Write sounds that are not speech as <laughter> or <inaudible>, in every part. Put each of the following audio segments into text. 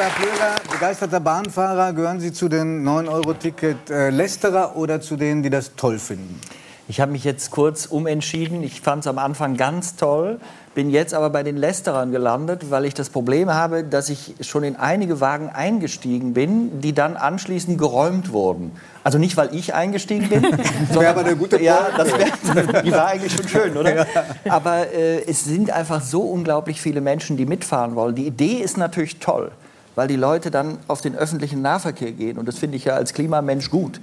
Herr Plöger, begeisterter Bahnfahrer. Gehören Sie zu den 9-Euro-Ticket-Lästerer oder zu denen, die das toll finden? Ich habe mich jetzt kurz umentschieden. Ich fand es am Anfang ganz toll, bin jetzt aber bei den Lästerern gelandet, weil ich das Problem habe, dass ich schon in einige Wagen eingestiegen bin, die dann anschließend geräumt wurden. Also nicht, weil ich eingestiegen bin. <laughs> das wäre aber eine gute Ja, das wär, <laughs> die war eigentlich schon schön, oder? Ja. Aber äh, es sind einfach so unglaublich viele Menschen, die mitfahren wollen. Die Idee ist natürlich toll, weil die Leute dann auf den öffentlichen Nahverkehr gehen. Und das finde ich ja als Klimamensch gut.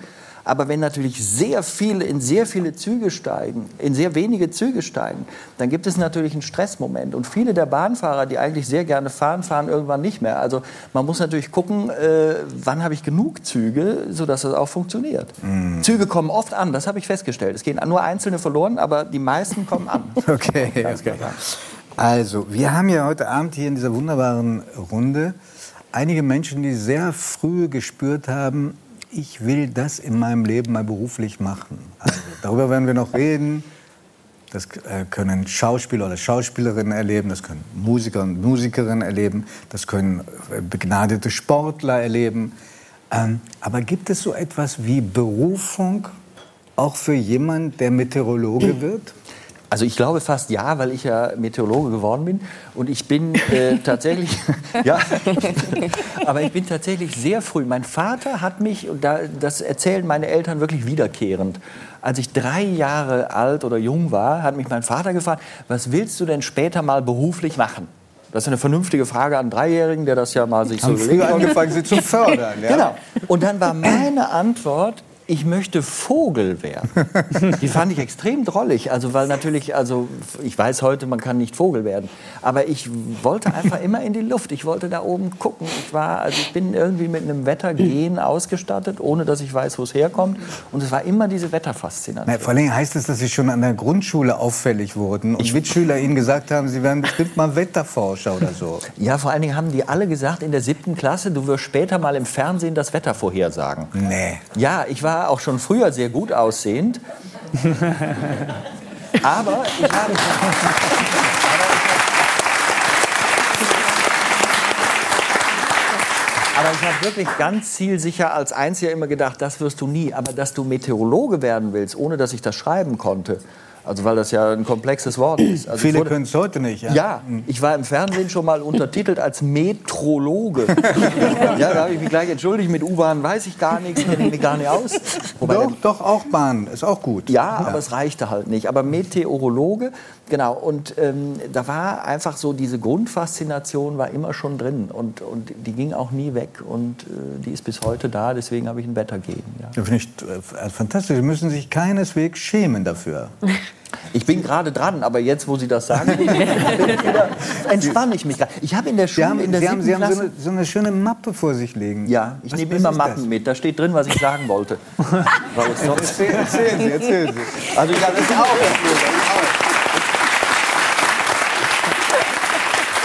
Aber wenn natürlich sehr viele in sehr viele Züge steigen, in sehr wenige Züge steigen, dann gibt es natürlich einen Stressmoment. Und viele der Bahnfahrer, die eigentlich sehr gerne fahren, fahren irgendwann nicht mehr. Also man muss natürlich gucken, äh, wann habe ich genug Züge, sodass das auch funktioniert. Mm. Züge kommen oft an, das habe ich festgestellt. Es gehen nur einzelne verloren, aber die meisten kommen an. <laughs> okay, okay. Also, wir haben ja heute Abend hier in dieser wunderbaren Runde einige Menschen, die sehr früh gespürt haben, ich will das in meinem Leben mal beruflich machen. Also, darüber werden wir noch reden. Das äh, können Schauspieler oder Schauspielerinnen erleben, das können Musiker und Musikerinnen erleben, das können äh, begnadete Sportler erleben. Ähm, aber gibt es so etwas wie Berufung auch für jemanden, der Meteorologe wird? Also ich glaube fast ja, weil ich ja Meteorologe geworden bin und ich bin äh, <laughs> tatsächlich ja, aber ich bin tatsächlich sehr früh. Mein Vater hat mich und da, das erzählen meine Eltern wirklich wiederkehrend. Als ich drei Jahre alt oder jung war, hat mich mein Vater gefragt: Was willst du denn später mal beruflich machen? Das ist eine vernünftige Frage an einen Dreijährigen, der das ja mal sich Haben so früh angefangen, sie zu fördern. Ja? Genau. Und dann war meine Antwort: ich möchte Vogel werden. <laughs> Die fand ich extrem drollig, also weil natürlich, also ich weiß heute, man kann nicht Vogel werden, aber ich wollte einfach immer in die Luft. Ich wollte da oben gucken. Ich war, also ich bin irgendwie mit einem Wettergehen ausgestattet, ohne dass ich weiß, wo es herkommt. Und es war immer diese Wetterfaszination. Na, vor allem heißt es, dass Sie schon an der Grundschule auffällig wurden und ich, Mitschüler Ihnen gesagt haben, Sie werden bestimmt mal Wetterforscher oder so. Ja, vor allen Dingen haben die alle gesagt in der siebten Klasse, du wirst später mal im Fernsehen das Wetter vorhersagen. Nee. Ja, ich war auch schon früher sehr gut aussehend. <laughs> Aber ich habe. Aber ich habe wirklich ganz zielsicher als Einziger immer gedacht, das wirst du nie. Aber dass du Meteorologe werden willst, ohne dass ich das schreiben konnte, also weil das ja ein komplexes Wort ist. Also Viele können es heute nicht. Ja. ja, ich war im Fernsehen schon mal untertitelt als Metrologe. <laughs> ja, da habe ich mich gleich entschuldigt. Mit U-Bahn weiß ich gar nichts, kenne ich mich gar nicht aus. Wobei doch, doch, auch Bahn, ist auch gut. Ja, ja, aber es reichte halt nicht. Aber Meteorologe, genau. Und ähm, da war einfach so, diese Grundfaszination war immer schon drin. Und, und die ging auch nie weg. Und äh, die ist bis heute da. Deswegen habe ich ein Wetter geben. Ja. Das finde ich äh, fantastisch. Sie müssen sich keineswegs schämen dafür. <laughs> Ich bin gerade dran, aber jetzt, wo Sie das sagen, <laughs> entspanne ich mich gerade. Ich habe in der Schule, haben, in der Sie haben, Sie haben so, eine, so, eine, schöne Mappe vor sich liegen. Ja, ich was, nehme was immer Mappen das? mit. Da steht drin, was ich sagen wollte. <laughs> erzählen, erzählen Sie, erzählen Sie. Also ich habe es auch.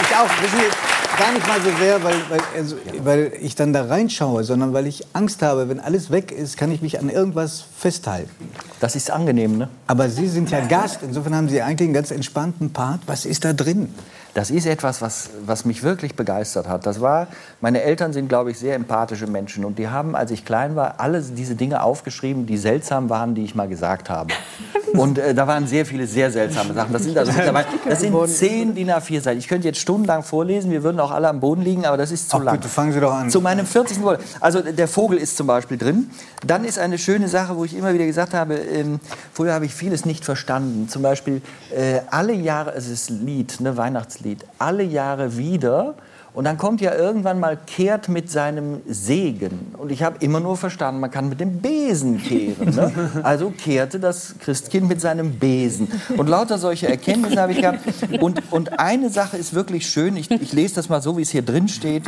Ich auch. Wissen Sie, gar nicht mal so sehr, weil, weil, also, weil ich dann da reinschaue, sondern weil ich Angst habe, wenn alles weg ist, kann ich mich an irgendwas festhalten. Das ist angenehm, ne? Aber Sie sind ja Gast, insofern haben Sie eigentlich einen ganz entspannten Part. Was ist da drin? Das ist etwas, was, was mich wirklich begeistert hat. Das war, meine Eltern sind, glaube ich, sehr empathische Menschen. Und die haben, als ich klein war, alle diese Dinge aufgeschrieben, die seltsam waren, die ich mal gesagt habe. <laughs> Und äh, da waren sehr viele sehr seltsame Sachen. Das sind, also das sind zehn DIN A4 Seiten. Ich könnte jetzt stundenlang vorlesen, wir würden auch alle am Boden liegen, aber das ist zu Ach, lang. Bitte fangen Sie doch an. Zu meinem 40. Wort. Also der Vogel ist zum Beispiel drin. Dann ist eine schöne Sache, wo ich immer wieder gesagt habe, ähm, früher habe ich vieles nicht verstanden. Zum Beispiel äh, alle Jahre, es ist Lied, ne, Weihnachtslied, alle Jahre wieder. Und dann kommt ja irgendwann mal kehrt mit seinem Segen. Und ich habe immer nur verstanden, man kann mit dem Besen kehren. Ne? <laughs> Also kehrte das Christkind mit seinem Besen. Und lauter solche Erkenntnisse habe ich gehabt. Und, und eine Sache ist wirklich schön, ich, ich lese das mal so, wie es hier drin steht.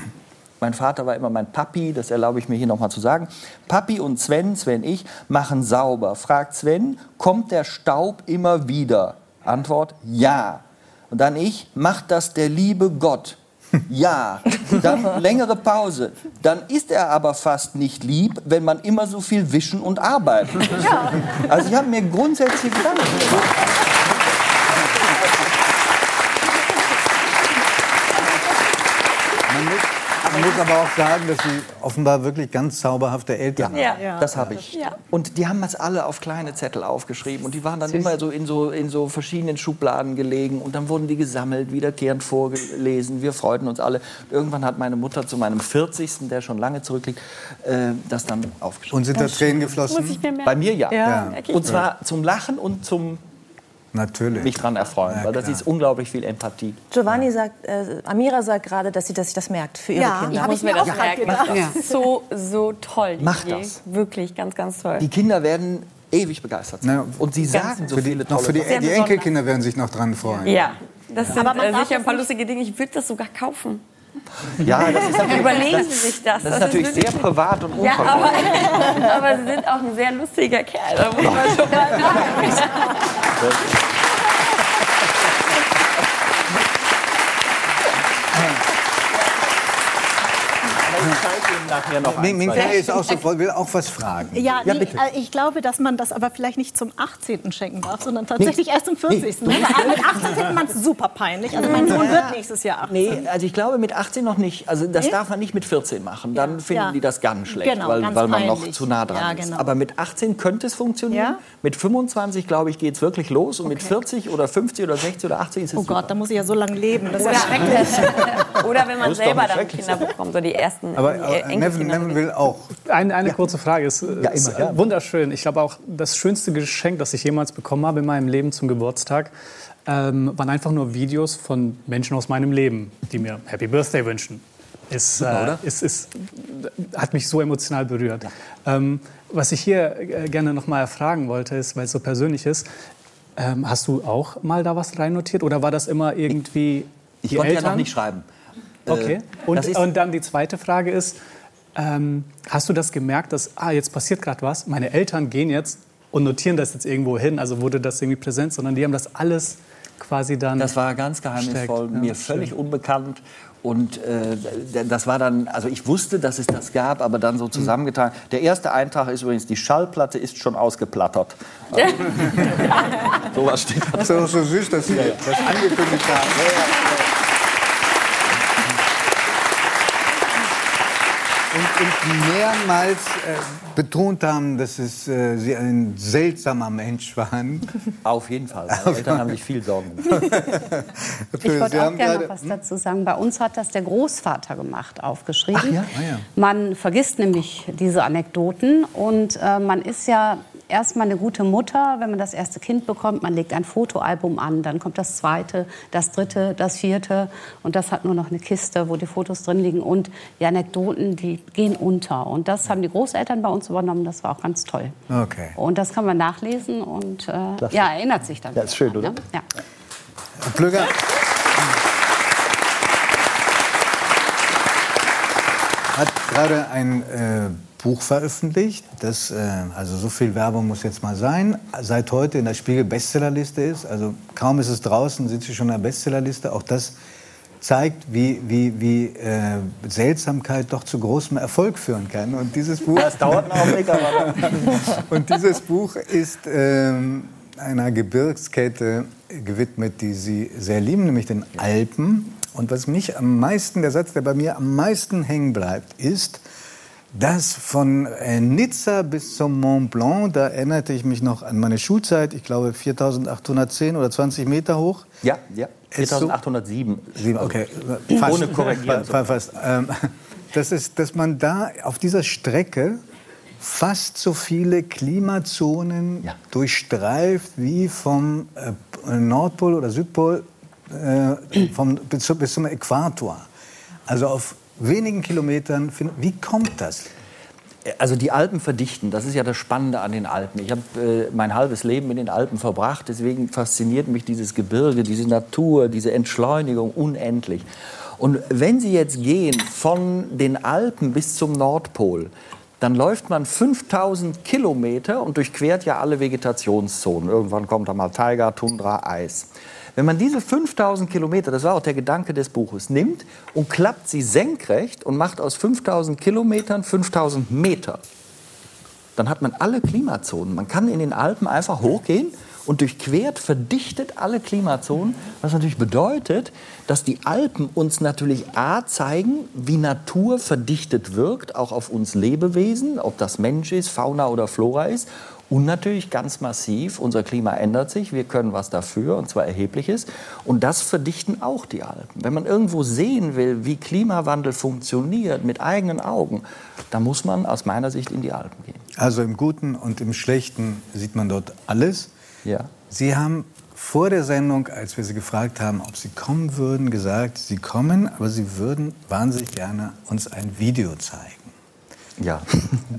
Mein Vater war immer mein Papi, das erlaube ich mir hier nochmal zu sagen. Papi und Sven, Sven ich, machen sauber. Fragt Sven, kommt der Staub immer wieder? Antwort, ja. Und dann ich, macht das der liebe Gott? Ja, dann längere Pause. Dann ist er aber fast nicht lieb, wenn man immer so viel wischen und arbeiten muss. Ja. Also ich habe mir grundsätzlich Gedanken man muss aber auch sagen, dass Sie offenbar wirklich ganz zauberhafte Eltern Ja, haben. Ja. das habe ich. Ja. Und die haben das alle auf kleine Zettel aufgeschrieben. Und die waren dann immer so in, so in so verschiedenen Schubladen gelegen. Und dann wurden die gesammelt, wiederkehrend vorgelesen. Wir freuten uns alle. Irgendwann hat meine Mutter zu meinem 40., der schon lange zurückliegt, äh, das dann aufgeschrieben. Und sind da Tränen Muss ich geflossen? Bei mir ja. Ja. Und zwar zum Lachen und zum Natürlich. mich dran erfreuen. Ja, weil das ist unglaublich viel Empathie. Giovanni sagt, äh, Amira sagt gerade, dass sie dass sich das merkt für ihre Ja, Kinder. muss ich mir mir das merken. gedacht. Das ist so, so toll. die Mach Idee. das. Wirklich, ganz, ganz toll. Die Kinder werden ewig begeistert sein. Na, und sie sagen so Für die, viele noch tolle für die, die. Enkelkinder werden sich noch dran freuen. ja, das sind Aber man äh, sicher ein paar lustige Dinge. Ich würde das sogar kaufen. Ja, das ist <laughs> natürlich, Überlegen das, Sie sich das. das ist natürlich sehr privat und Ja, unverfänglich. aber, <laughs> aber Sie sind auch ein sehr lustiger Kerl. Da muss man schon mal sagen. <laughs> Ich zeige Ihnen nachher noch zwei. Kai ist auch so, voll- will auch was fragen. Ja, Ja, nee, bitte. äh, ich glaube, dass man das aber vielleicht nicht zum 18. schenken darf, sondern tatsächlich erst zum 40. Ne? Weil Mit 18 findet man es super peinlich. Also mein Sohn wird nächstes Jahr 18. Nee, also ich glaube mit 18 noch nicht. Also das darf man nicht mit 14 machen. Dann finden Ja. die das ganz schlecht, Genau, weil, ganz weil man noch peinlich. zu nah dran Ja, ist. genau. Aber mit 18 könnte es funktionieren. Ja? Mit 25, glaube ich, geht es wirklich los. Und mit 40 oder 50 oder 60 oder 80 ist es Oh super. Gott, da muss ich ja so lange leben. Das ist ja schrecklich. <laughs> Oder wenn man ist selber dann. Kinder bekommt, so die ersten Aber äh, äh, Enkelkinder. Nevin will auch. Eine, eine kurze Frage. Es ist, Ja, ist immer, ja. wunderschön. Ich glaube auch, das schönste Geschenk, das ich jemals bekommen habe in meinem Leben zum Geburtstag, ähm, waren einfach nur Videos von Menschen aus meinem Leben, die mir Happy Birthday wünschen. Ist, äh, oder? ist, ist, hat mich so emotional berührt. Ähm, was ich hier äh, gerne noch mal erfragen wollte, ist, weil es so persönlich ist, ähm, hast du auch mal da was reinnotiert oder war das immer irgendwie Ich die konnte ja Eltern? noch nicht schreiben. Okay. Äh, Und, das ist- und dann die zweite Frage ist, ähm, hast du das gemerkt, dass, ah, jetzt passiert gerade was, meine Eltern gehen jetzt und notieren das jetzt irgendwo hin, also wurde das irgendwie präsent, sondern die haben das alles quasi dann... Das war ganz geheimnisvoll, ja, mir völlig unbekannt. Und äh, das war dann, also ich wusste, dass es das gab, aber dann so zusammengetan. Der erste Eintrag ist übrigens, die Schallplatte ist schon ausgeplattert. Also, <laughs> sowas steht da. Das ist auch so süß, dass Sie das angekündigt haben. Und, und mehrmals äh, betont haben, dass es, äh, Sie ein seltsamer Mensch waren. <laughs> Auf jeden Fall. Meine Eltern haben sich viel Sorgen gemacht. <laughs> Ich wollte auch gerne noch was dazu sagen. Bei uns hat das der Großvater gemacht, aufgeschrieben. Ach ja? Ah ja. Man vergisst nämlich diese Anekdoten und äh, man ist ja erstmal eine gute Mutter, wenn man das erste Kind bekommt. Man legt ein Fotoalbum an, dann kommt das zweite, das dritte, das vierte und das hat nur noch eine Kiste, wo die Fotos drin liegen und die Anekdoten, die gehen unter. Und das haben die Großeltern bei uns übernommen. Das war auch ganz toll. Okay. Und das kann man nachlesen und äh, ja, erinnert sich dann. Ja, ist schön, daran, oder? ne? Ja. Herr Plüger. Hat gerade ein äh, Buch veröffentlicht, das, äh, also so viel Werbung muss jetzt mal sein, seit heute in der Spiegel Bestsellerliste ist. Also kaum ist es draußen, sind Sie schon in der Bestsellerliste. Auch das zeigt, wie, wie, wie äh, Seltsamkeit doch zu großem Erfolg führen kann. Und dieses Buch, Das dauert einen Augenblick, aber <laughs> und dieses Buch ist ähm, einer Gebirgskette gewidmet, die Sie sehr lieben, nämlich den Alpen. Und was mich am meisten, der Satz, der bei mir am meisten hängen bleibt, ist, dass von äh, Nizza bis zum Mont Blanc, da erinnerte ich mich noch an meine Schulzeit, ich glaube 4810 oder 20 Meter hoch. ja, ja. Ist so- 4807. Sieben, okay. Ohne korrigieren. Fa- Fast. Ähm, das ist, dass man da auf dieser Strecke fast so viele Klimazonen Ja. durchstreift wie vom äh, Nordpol oder Südpol äh, vom, bis, bis zum Äquator. Also auf wenigen Kilometern. Wie kommt das? Also die Alpen verdichten, das ist ja das Spannende an den Alpen. Ich habe äh, mein halbes Leben in den Alpen verbracht, deswegen fasziniert mich dieses Gebirge, diese Natur, diese Entschleunigung unendlich. Und wenn Sie jetzt gehen von den Alpen bis zum Nordpol, dann läuft man 5000 Kilometer und durchquert ja alle Vegetationszonen. Irgendwann kommt da mal Taiga, Tundra, Eis. Wenn man diese 5000 Kilometer, das war auch der Gedanke des Buches, nimmt und klappt sie senkrecht und macht aus 5000 Kilometern 5000 Meter, dann hat man alle Klimazonen. Man kann in den Alpen einfach hochgehen und durchquert verdichtet alle Klimazonen, was natürlich bedeutet, dass die Alpen uns natürlich A zeigen, wie Natur verdichtet wirkt, auch auf uns Lebewesen, ob das Mensch ist, Fauna oder Flora ist. Und natürlich ganz massiv, unser Klima ändert sich, wir können was dafür, und zwar erhebliches. Und das verdichten auch die Alpen. Wenn man irgendwo sehen will, wie Klimawandel funktioniert mit eigenen Augen, dann muss man aus meiner Sicht in die Alpen gehen. Also im Guten und im Schlechten sieht man dort alles. Ja. Sie haben vor der Sendung, als wir Sie gefragt haben, ob Sie kommen würden, gesagt, Sie kommen, aber Sie würden wahnsinnig gerne uns ein Video zeigen. Ja. <laughs>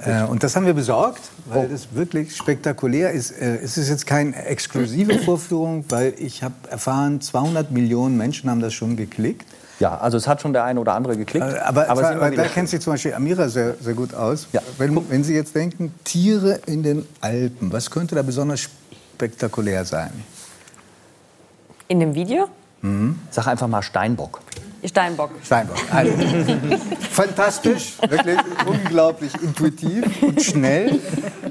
Äh, und das haben wir besorgt, weil das wirklich spektakulär ist. Äh, es ist jetzt keine exklusive <clears throat> Vorführung, weil ich habe erfahren, 200 Millionen Menschen haben das schon geklickt. Ja, also es hat schon der eine oder andere geklickt. Äh, Aber, aber aber da kennt sich zum Beispiel Amira sehr, sehr gut aus. Ja. Wenn, wenn Sie jetzt denken, Tiere in den Alpen, was könnte da besonders spektakulär sein? In dem Video? Sag einfach mal Steinbock. Steinbock. Steinbock. Also, <laughs> fantastisch, wirklich unglaublich intuitiv und schnell.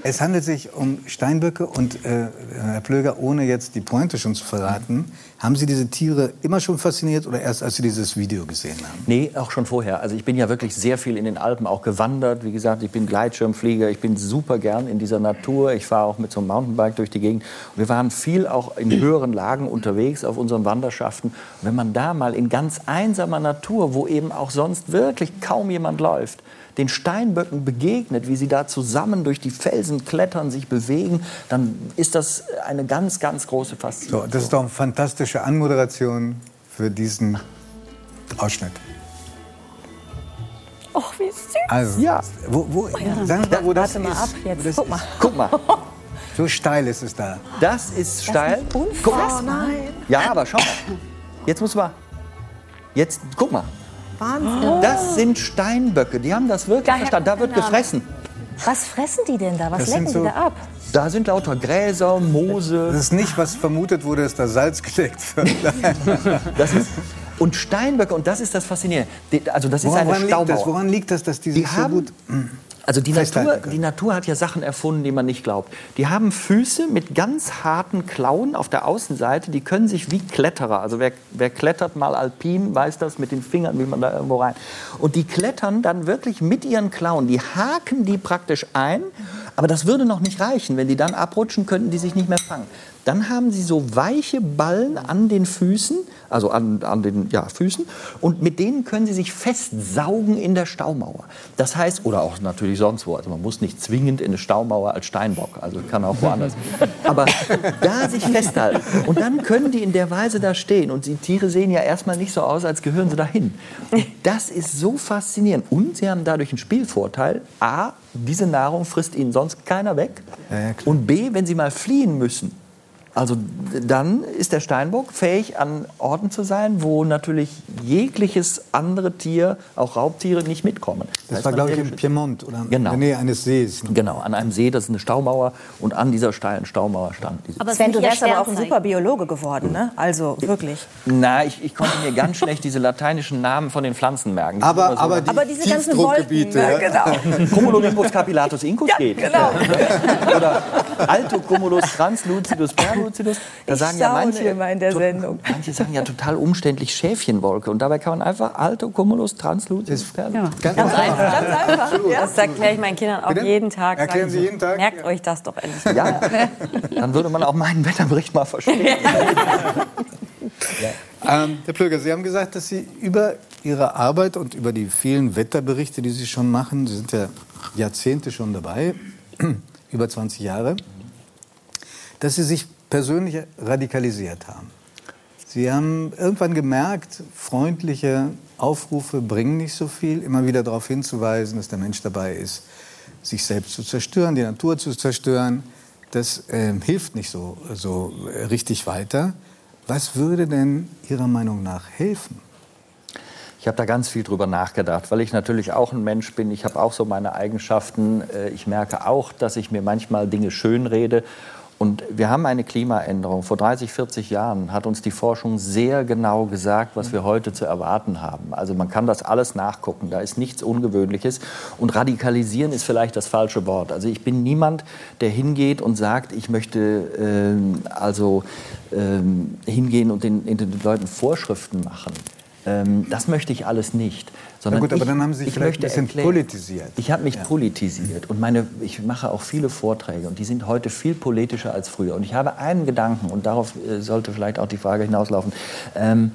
Es handelt sich um Steinböcke und äh, Herr Plöger, ohne jetzt die Pointe schon zu verraten, haben Sie diese Tiere immer schon fasziniert oder erst als Sie dieses Video gesehen haben? Nee, auch schon vorher. Also ich bin ja wirklich sehr viel in den Alpen auch gewandert. Wie gesagt, ich bin Gleitschirmflieger, ich bin super gern in dieser Natur. Ich fahre auch mit so einem Mountainbike durch die Gegend. Und wir waren viel auch in höheren Lagen unterwegs auf unseren Wanderschaften. Und wenn man da mal in ganz einsamer Natur, wo eben auch sonst wirklich kaum jemand läuft, den Steinböcken begegnet, wie sie da zusammen durch die Felsen klettern, sich bewegen, dann ist das eine ganz, ganz große Faszination. So, das ist doch eine fantastische Anmoderation für diesen Ausschnitt. Och, wie süß. Also, Ja. wo, wo, sagen Sie mal, wo das Warte mal ist. ab jetzt. das Guck mal. ist. Guck mal. So steil ist es da. Das ist steil. Guck mal. Ja, aber schau mal. Jetzt muss man. Jetzt, guck mal. Wahnsinn. Das sind Steinböcke. Die haben das wirklich Daher verstanden. Da wird gefressen. Was fressen die denn da? Was Das lecken so- die da ab? Da sind lauter Gräser, Das Moose. ist nicht, was vermutet wurde, dass da Salz gedeckt wird. <laughs> Das ist, und Steinböcke, und das ist das Faszinierende. Die- Also, das ist Woran, eine liegt das? Woran liegt das, dass die Die sich so haben, gut... also die Natur, die Natur hat ja Sachen erfunden, die man nicht glaubt. Die haben Füße mit ganz harten Klauen auf der Außenseite. Die können sich wie Kletterer, also wer, wer klettert mal alpin, weiß das mit den Fingern, wie man da irgendwo rein. Und die klettern dann wirklich mit ihren Klauen. Die haken die praktisch ein. Aber das würde noch nicht reichen. Wenn die dann abrutschen, könnten die sich nicht mehr fangen. Dann haben sie so weiche Ballen an den Füßen, also an, an den ja, Füßen, und mit denen können sie sich festsaugen in der Staumauer. Das heißt, oder auch natürlich sonst wo. Also man muss nicht zwingend in eine Staumauer als Steinbock, also kann auch woanders. Aber da sich festhalten. Und dann können die in der Weise da stehen. Und die Tiere sehen ja erstmal nicht so aus, als gehören sie dahin. Und das ist so faszinierend. Und sie haben dadurch einen Spielvorteil. A, diese Nahrung frisst ihnen sonst keiner weg. Ja, ja. Und B, wenn sie mal fliehen müssen, also dann ist der Steinbock fähig, an Orten zu sein, wo natürlich jegliches andere Tier, auch Raubtiere, nicht mitkommen. Das heißt, war, glaube ich, im Piemont oder Genau. in der Nähe eines Sees. Genau, an einem See, das ist eine Staumauer und an dieser steilen Staumauer stand diese. Aber Sven, du wärst aber auch ein super Biologe geworden, ne? Also wirklich. Na, ich, ich konnte mir ganz schlecht diese lateinischen Namen von den Pflanzen merken. Aber, so- aber die Aber diese ganzen Tiefdruckgebiete, Wolken, ja. genau. Cumulonimbus capillatus incus geht. genau. Oder Alto Cumulus translucidus perlucidus. Da Ich sagen ja manche, immer in der Sendung. Manche sagen ja total umständlich Schäfchenwolke. Und dabei kann man einfach Alto Cumulus translucidus perlucidus. Ganz einfach. Das erkläre ich meinen Kindern auch Bitte? jeden Tag. Erklären Sie jeden Tag? Merkt Ja. euch das doch endlich. Ja, <laughs> dann würde man auch meinen Wetterbericht mal verstehen. <laughs> Ähm, Herr Plöger, Sie haben gesagt, dass Sie über Ihre Arbeit und über die vielen Wetterberichte, die Sie schon machen, Sie sind ja Jahrzehnte schon dabei, <clears throat> über 20 Jahre, dass Sie sich persönlich radikalisiert haben. Sie haben irgendwann gemerkt, freundliche Aufrufe bringen nicht so viel, immer wieder darauf hinzuweisen, dass der Mensch dabei ist, sich selbst zu zerstören, die Natur zu zerstören. Das ähm, hilft nicht so, so äh, richtig weiter. Was würde denn Ihrer Meinung nach helfen? Ich habe da ganz viel drüber nachgedacht, weil ich natürlich auch ein Mensch bin. Ich habe auch so meine Eigenschaften. Äh, Ich merke auch, dass ich mir manchmal Dinge schönrede. Und wir haben eine Klimaänderung. Vor 30, 40 Jahren hat uns die Forschung sehr genau gesagt, was wir heute zu erwarten haben. Also man kann das alles nachgucken. Da ist nichts Ungewöhnliches. Und radikalisieren ist vielleicht das falsche Wort. Also ich bin niemand, der hingeht und sagt, ich möchte ähm, also ähm, hingehen und den, den Leuten Vorschriften machen. Ähm, das möchte ich alles nicht. Na gut, aber ich, dann haben Sie sich vielleicht ein bisschen erklären, politisiert. Ich habe mich ja. politisiert und meine, ich mache auch viele Vorträge und die sind heute viel politischer als früher. Und ich habe einen Gedanken und darauf äh, sollte vielleicht auch die Frage hinauslaufen. Ähm,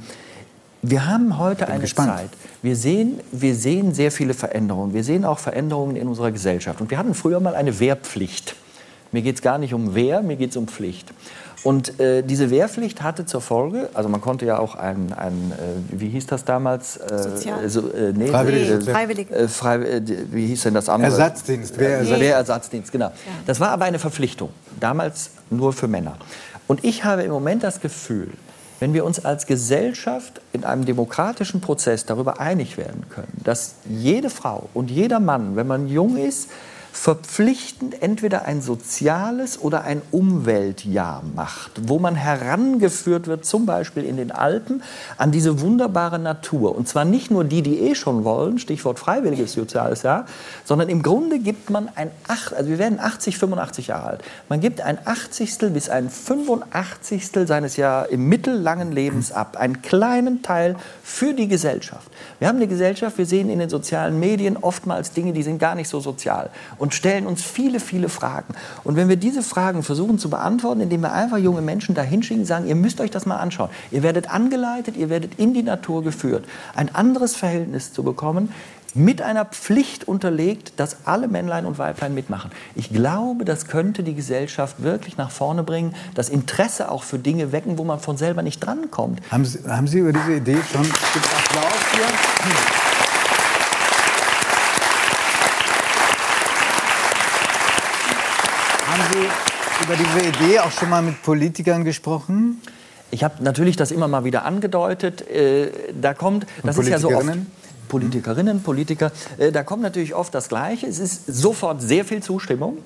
wir haben heute eine gespannt. Zeit. Wir sehen, wir sehen sehr viele Veränderungen. Wir sehen auch Veränderungen in unserer Gesellschaft. Und wir hatten früher mal eine Wehrpflicht. Mir geht es gar nicht um Wehr, mir geht es um Pflicht. Und äh, diese Wehrpflicht hatte zur Folge, also man konnte ja auch ein, ein äh, wie hieß das damals? Äh, Sozial. So, äh, nee, Freiwillig. Äh, Freiwillig. Äh, frei, wie hieß denn das andere? Ersatzdienst. Wehrersatzdienst, Wehrersatzdienst genau. Ja. Das war aber eine Verpflichtung, damals nur für Männer. Und ich habe im Moment das Gefühl, wenn wir uns als Gesellschaft in einem demokratischen Prozess darüber einig werden können, dass jede Frau und jeder Mann, wenn man jung ist, verpflichtend entweder ein soziales oder ein Umweltjahr macht, wo man herangeführt wird, zum Beispiel in den Alpen, an diese wunderbare Natur. Und zwar nicht nur die, die eh schon wollen, Stichwort freiwilliges soziales Jahr, sondern im Grunde gibt man ein, also wir werden 80, 85 Jahre alt, man gibt ein 80. bis ein 85. seines ja im mittellangen Lebens ab, einen kleinen Teil für die Gesellschaft. Wir haben eine Gesellschaft, wir sehen in den sozialen Medien oftmals Dinge, die sind gar nicht so sozial und stellen uns viele, viele Fragen. Und wenn wir diese Fragen versuchen zu beantworten, indem wir einfach junge Menschen da hinschicken, sagen, ihr müsst euch das mal anschauen. Ihr werdet angeleitet, ihr werdet in die Natur geführt. Ein anderes Verhältnis zu bekommen, mit einer Pflicht unterlegt, dass alle Männlein und Weiblein mitmachen. Ich glaube, das könnte die Gesellschaft wirklich nach vorne bringen, das Interesse auch für Dinge wecken, wo man von selber nicht drankommt. Haben Sie, haben Sie über diese Idee schon Applaus hier? Haben Sie über diese Idee auch schon mal mit Politikern gesprochen? Ich habe natürlich das immer mal wieder angedeutet. Äh, da kommt, das ist ja so oft. Politikerinnen, Politiker, äh, da kommt natürlich oft das Gleiche. Es ist sofort sehr viel Zustimmung.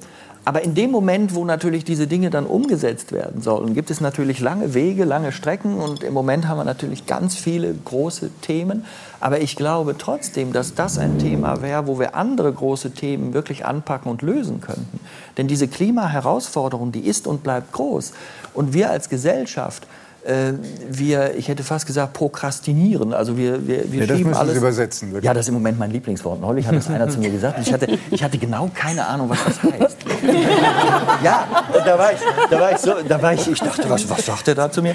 Aber in dem Moment, wo natürlich diese Dinge dann umgesetzt werden sollen, gibt es natürlich lange Wege, lange Strecken und im Moment haben wir natürlich ganz viele große Themen. Aber ich glaube trotzdem, dass das ein Thema wäre, wo wir andere große Themen wirklich anpacken und lösen könnten. Denn diese Klimaherausforderung, die ist und bleibt groß. Und wir als Gesellschaft, äh, wir, ich hätte fast gesagt, prokrastinieren. Also wir, wir, wir ja, das alles. Sie übersetzen. Wirklich. Ja, das ist im Moment mein Lieblingswort. Neulich hat das einer zu mir gesagt. Ich hatte, ich hatte genau keine Ahnung, was das heißt. ja, da war ich, da war ich so, da war ich, ich dachte, was, was sagt er da zu mir?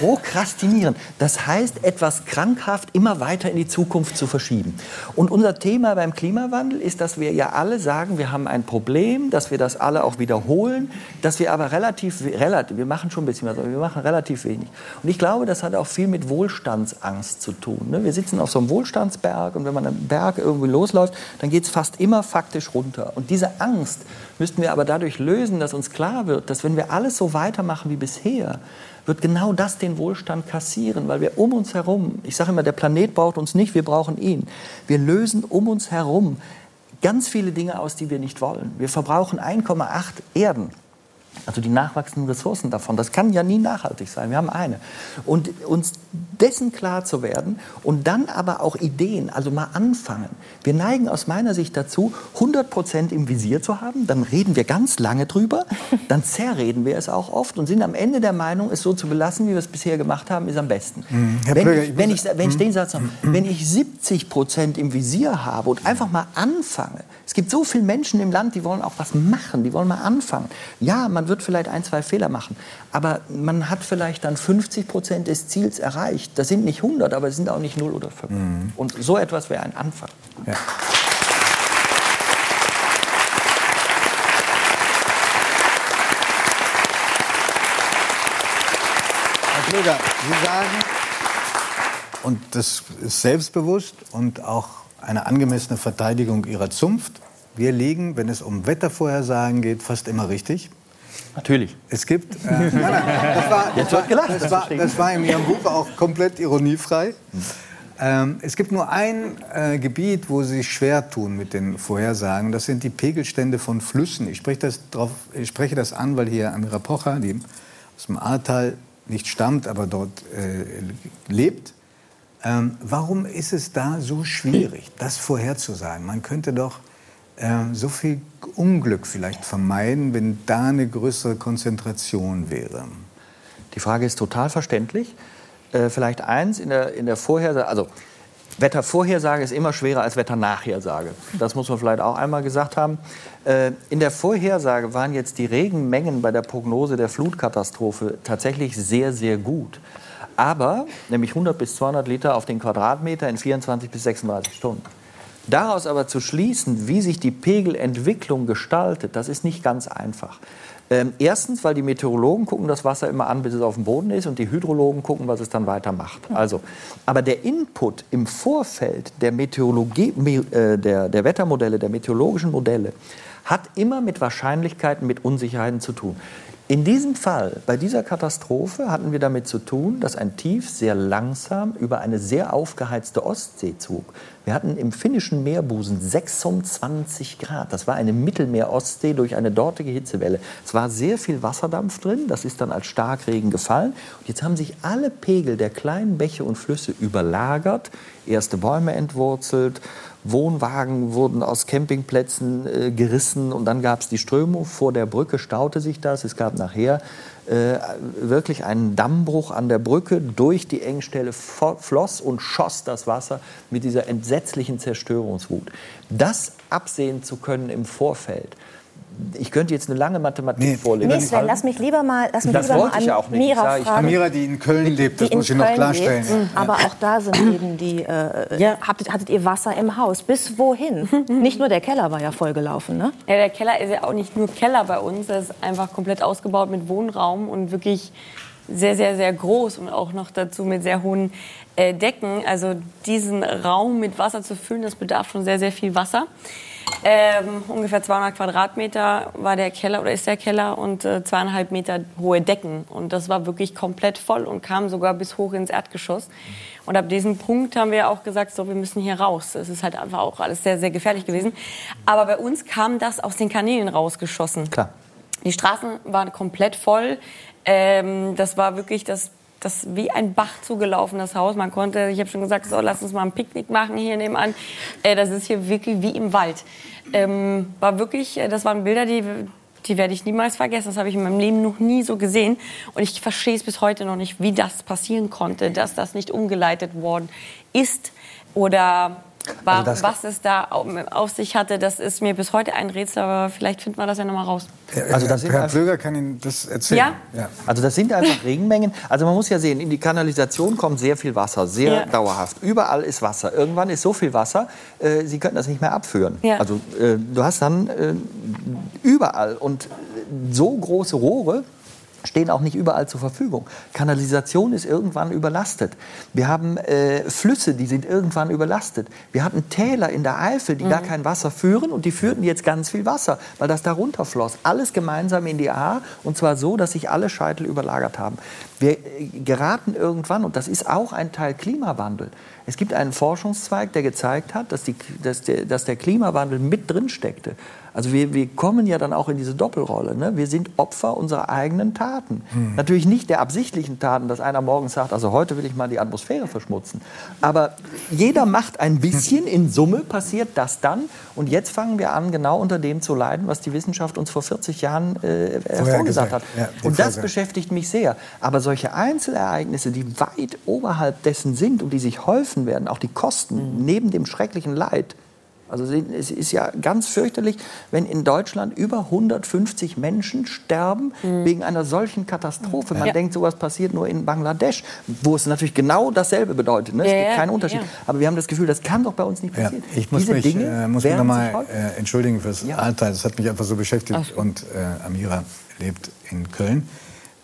Prokrastinieren. Das heißt, etwas krankhaft immer weiter in die Zukunft zu verschieben. Und unser Thema beim Klimawandel ist, dass wir ja alle sagen, wir haben ein Problem, dass wir das alle auch wiederholen, dass wir aber relativ, relativ wir machen schon ein bisschen was, aber wir machen relativ wenig. Und ich glaube, das hat auch viel mit Wohlstandsangst zu tun. Ne? Wir sitzen auf so einem Wohlstandsberg und wenn man einen Berg irgendwie losläuft, dann geht es fast immer faktisch runter. Und diese Angst müssten wir aber dadurch lösen, dass uns klar wird, dass wenn wir alles so weitermachen wie bisher, wird genau das den Wohlstand kassieren, weil wir um uns herum, ich sage immer, der Planet braucht uns nicht, wir brauchen ihn. Wir lösen um uns herum ganz viele Dinge aus, die wir nicht wollen. Wir verbrauchen 1,8 Erden also die nachwachsenden Ressourcen davon. Das kann ja nie nachhaltig sein. Wir haben eine. Und uns dessen klar zu werden und dann aber auch Ideen, also mal anfangen. Wir neigen aus meiner Sicht dazu, 100 Prozent im Visier zu haben. Dann reden wir ganz lange drüber. Dann zerreden wir es auch oft und sind am Ende der Meinung, es so zu belassen, wie wir es bisher gemacht haben, ist am besten. Mhm. Wenn, Plöger, ich, wenn, ich, wenn ich den Satz noch, mhm. wenn ich 70 Prozent im Visier habe und einfach mal anfange, es gibt so viele Menschen im Land, die wollen auch was machen, die wollen mal anfangen. Ja, man wird vielleicht ein, zwei Fehler machen, aber man hat vielleicht dann 50 Prozent des Ziels erreicht. Das sind nicht 100, aber es sind auch nicht 0 oder 5. Mhm. Und so etwas wäre ein Anfang. Ja. Herr Klöger, Sie sagen, und das ist selbstbewusst und auch eine angemessene Verteidigung ihrer Zunft. Wir liegen, wenn es um Wettervorhersagen geht, fast immer richtig. Natürlich. Es gibt. Äh, <laughs> nein, nein, das war, das war, das, war, das war in Ihrem Buch auch komplett ironiefrei. Ähm, es gibt nur ein äh, Gebiet, wo sie sich schwer tun mit den Vorhersagen. Das sind die Pegelstände von Flüssen. Ich spreche das, drauf, ich spreche das an, weil hier Amira Pocher, die aus dem Ahrtal nicht stammt, aber dort äh, lebt. Ähm, warum ist es da so schwierig, das vorherzusagen? Man könnte doch äh, so viel Unglück vielleicht vermeiden, wenn da eine größere Konzentration wäre. Die Frage ist total verständlich. Äh, vielleicht eins in der, in der Vorhersage, also Wettervorhersage ist immer schwerer als Wetternachhersage. Das muss man vielleicht auch einmal gesagt haben. Äh, in der Vorhersage waren jetzt die Regenmengen bei der Prognose der Flutkatastrophe tatsächlich sehr, sehr gut. Aber, nämlich 100 bis 200 Liter auf den Quadratmeter in 24 bis 36 Stunden. Daraus aber zu schließen, wie sich die Pegelentwicklung gestaltet, das ist nicht ganz einfach. Ähm, erstens, weil die Meteorologen gucken das Wasser immer an, bis es auf dem Boden ist, und die Hydrologen gucken, was es dann weitermacht. Also, aber der Input im Vorfeld der, Meteorologie, äh, der, der Wettermodelle, der meteorologischen Modelle, hat immer mit Wahrscheinlichkeiten, mit Unsicherheiten zu tun. In diesem Fall, bei dieser Katastrophe, hatten wir damit zu tun, dass ein Tief sehr langsam über eine sehr aufgeheizte Ostsee zog. Wir hatten im finnischen Meerbusen 26 Grad. Das war eine Mittelmeer-Ostsee durch eine dortige Hitzewelle. Es war sehr viel Wasserdampf drin. Das ist dann als Starkregen gefallen. Und jetzt haben sich alle Pegel der kleinen Bäche und Flüsse überlagert, erste Bäume entwurzelt, Wohnwagen wurden aus Campingplätzen äh, gerissen und dann gab es die Strömung. Vor der Brücke staute sich das. Es gab nachher äh, wirklich einen Dammbruch an der Brücke. Durch die Engstelle floss und schoss das Wasser mit dieser entsetzlichen Zerstörungswut. Das absehen zu können im Vorfeld, ich könnte jetzt eine lange Mathematik nee, vorlesen. Nee, Sven, lass mich lieber mal, lass mich das lieber wollte mal ich ja auch nicht. Mira ich fragen. Mira, die in Köln lebt, das muss ich noch klarstellen. Lebt, aber auch da sind eben die, äh, ja. hattet, hattet ihr Wasser im Haus. Bis wohin? <laughs> nicht nur der Keller war ja vollgelaufen, ne? Ja, der Keller ist ja auch nicht nur Keller bei uns. Er ist einfach komplett ausgebaut mit Wohnraum und wirklich sehr, sehr, sehr groß und auch noch dazu mit sehr hohen äh, Decken. Also diesen Raum mit Wasser zu füllen, das bedarf schon sehr, sehr viel Wasser. Ähm, ungefähr 200 Quadratmeter war der Keller oder ist der Keller und äh, zweieinhalb Meter hohe Decken. Und das war wirklich komplett voll und kam sogar bis hoch ins Erdgeschoss. Und ab diesem Punkt haben wir auch gesagt, so, wir müssen hier raus. Es ist halt einfach auch alles sehr, sehr gefährlich gewesen. Aber bei uns kam das aus den Kanälen rausgeschossen. Klar. Die Straßen waren komplett voll. Ähm, das war wirklich das das wie ein Bach zugelaufen, das Haus. Man konnte, ich habe schon gesagt, so, lass uns mal ein Picknick machen hier nebenan. Äh, das ist hier wirklich wie im Wald. Ähm, war wirklich, äh, das waren Bilder, die, die werde ich niemals vergessen. Das habe ich in meinem Leben noch nie so gesehen. Und ich verstehe es bis heute noch nicht, wie das passieren konnte, dass das nicht umgeleitet worden ist oder war, also was es da auf sich hatte, das ist mir bis heute ein Rätsel, aber vielleicht finden wir das ja noch mal raus. Also das Herr Plöger kann Ihnen das erzählen. Ja? ja? Also das sind einfach Regenmengen. Also man muss ja sehen, in die Kanalisation kommt sehr viel Wasser, sehr ja. dauerhaft. Überall ist Wasser. Irgendwann ist so viel Wasser, äh, Sie könnten das nicht mehr abführen. Ja. Also äh, du hast dann äh, überall und so große Rohre, stehen auch nicht überall zur Verfügung. Kanalisation ist irgendwann überlastet. Wir haben äh, Flüsse, die sind irgendwann überlastet. Wir hatten Täler in der Eifel, die mhm. gar kein Wasser führen und die führten jetzt ganz viel Wasser, weil das da runterfloss. Alles gemeinsam in die A und zwar so, dass sich alle Scheitel überlagert haben. Wir äh, geraten irgendwann, und das ist auch ein Teil Klimawandel, es gibt einen Forschungszweig, der gezeigt hat, dass, die, dass, der, dass der Klimawandel mit drin steckte. Also wir, wir kommen ja dann auch in diese Doppelrolle. Ne? Wir sind Opfer unserer eigenen Taten. Hm. Natürlich nicht der absichtlichen Taten, dass einer morgens sagt, also heute will ich mal die Atmosphäre verschmutzen. Aber jeder macht ein bisschen, in Summe passiert das dann. Und jetzt fangen wir an, genau unter dem zu leiden, was die Wissenschaft uns vor 40 Jahren äh, vorgesagt hat. Ja, und das Vorgang. beschäftigt mich sehr. Aber solche Einzelereignisse, die weit oberhalb dessen sind und die sich häufen werden, auch die Kosten mhm. neben dem schrecklichen Leid, also es ist ja ganz fürchterlich, wenn in Deutschland über 150 Menschen sterben mhm. wegen einer solchen Katastrophe. Man ja. denkt, sowas passiert nur in Bangladesch, wo es natürlich genau dasselbe bedeutet. Ne? Es gibt keinen Unterschied. Ja. Aber wir haben das Gefühl, das kann doch bei uns nicht passieren. Ich muss Diese mich, Dinge äh, muss mich noch mal äh, entschuldigen fürs ja. Alter. Das hat mich einfach so beschäftigt. Ach. Und äh, Amira lebt in Köln.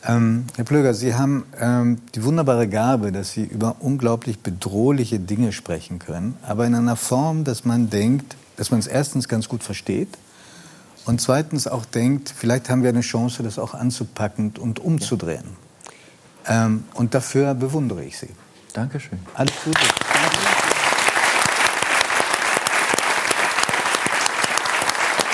Ähm, Herr Plöger, Sie haben ähm, die wunderbare Gabe, dass Sie über unglaublich bedrohliche Dinge sprechen können, aber in einer Form, dass man denkt, dass man es erstens ganz gut versteht und zweitens auch denkt, vielleicht haben wir eine Chance, das auch anzupacken und umzudrehen. Ähm, und dafür bewundere ich Sie. Dankeschön. Alles Gute.